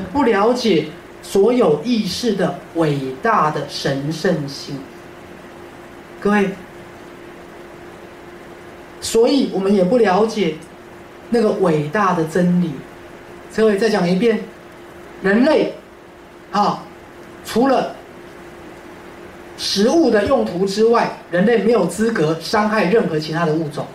不了解所有意识的伟大的神圣性。各位，所以我们也不了解那个伟大的真理。各位再讲一遍，人类，啊，除了食物的用途之外，人类没有资格伤害任何其他的物种。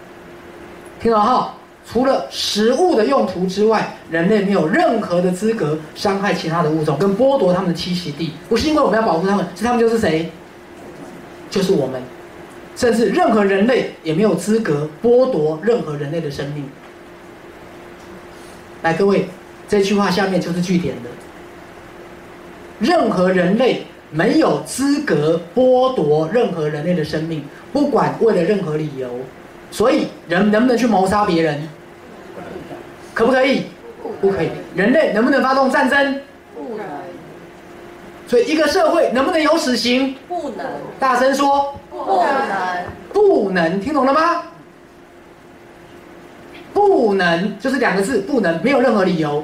听到哈？除了食物的用途之外，人类没有任何的资格伤害其他的物种，跟剥夺他们的栖息地。不是因为我们要保护他们，是他们就是谁？就是我们。甚至任何人类也没有资格剥夺任何人类的生命。来，各位，这句话下面就是句点的。任何人类没有资格剥夺任何人类的生命，不管为了任何理由。所以，人能不能去谋杀别人？可不可以？不可以。人类能不能发动战争？不能。所以，一个社会能不能有死刑？不能。大声说。不能。不能，听懂了吗？不能，就是两个字，不能，没有任何理由。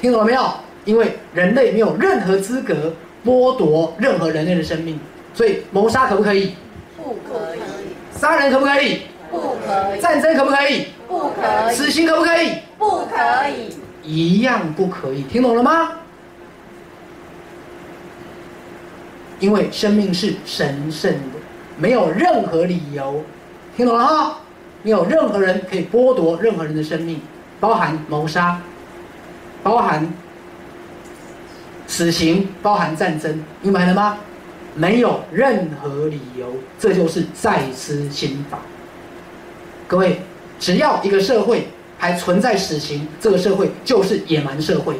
听懂了没有？因为人类没有任何资格剥夺任何人类的生命，所以谋杀可不可以？不可以。杀人可不可以？不可以。战争可不可以？不可以。死刑可不可以？不可以。一样不可以，听懂了吗？因为生命是神圣的，没有任何理由，听懂了哈？没有任何人可以剥夺任何人的生命，包含谋杀，包含死刑，包含战争，明白了吗？没有任何理由，这就是在思心法。各位，只要一个社会还存在死刑，这个社会就是野蛮社会，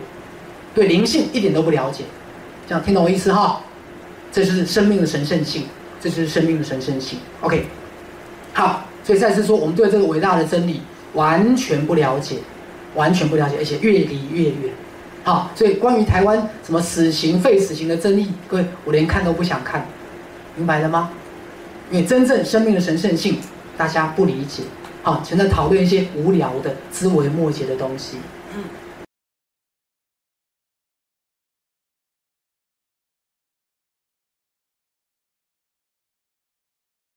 对灵性一点都不了解。这样听懂我意思哈？这就是生命的神圣性，这就是生命的神圣性。OK，好，所以再次说，我们对这个伟大的真理完全不了解，完全不了解，而且越离越远。好，所以关于台湾什么死刑废死刑的争议，各位，我连看都不想看，明白了吗？因为真正生命的神圣性。大家不理解，好，全在讨论一些无聊的、枝微末节的东西。嗯。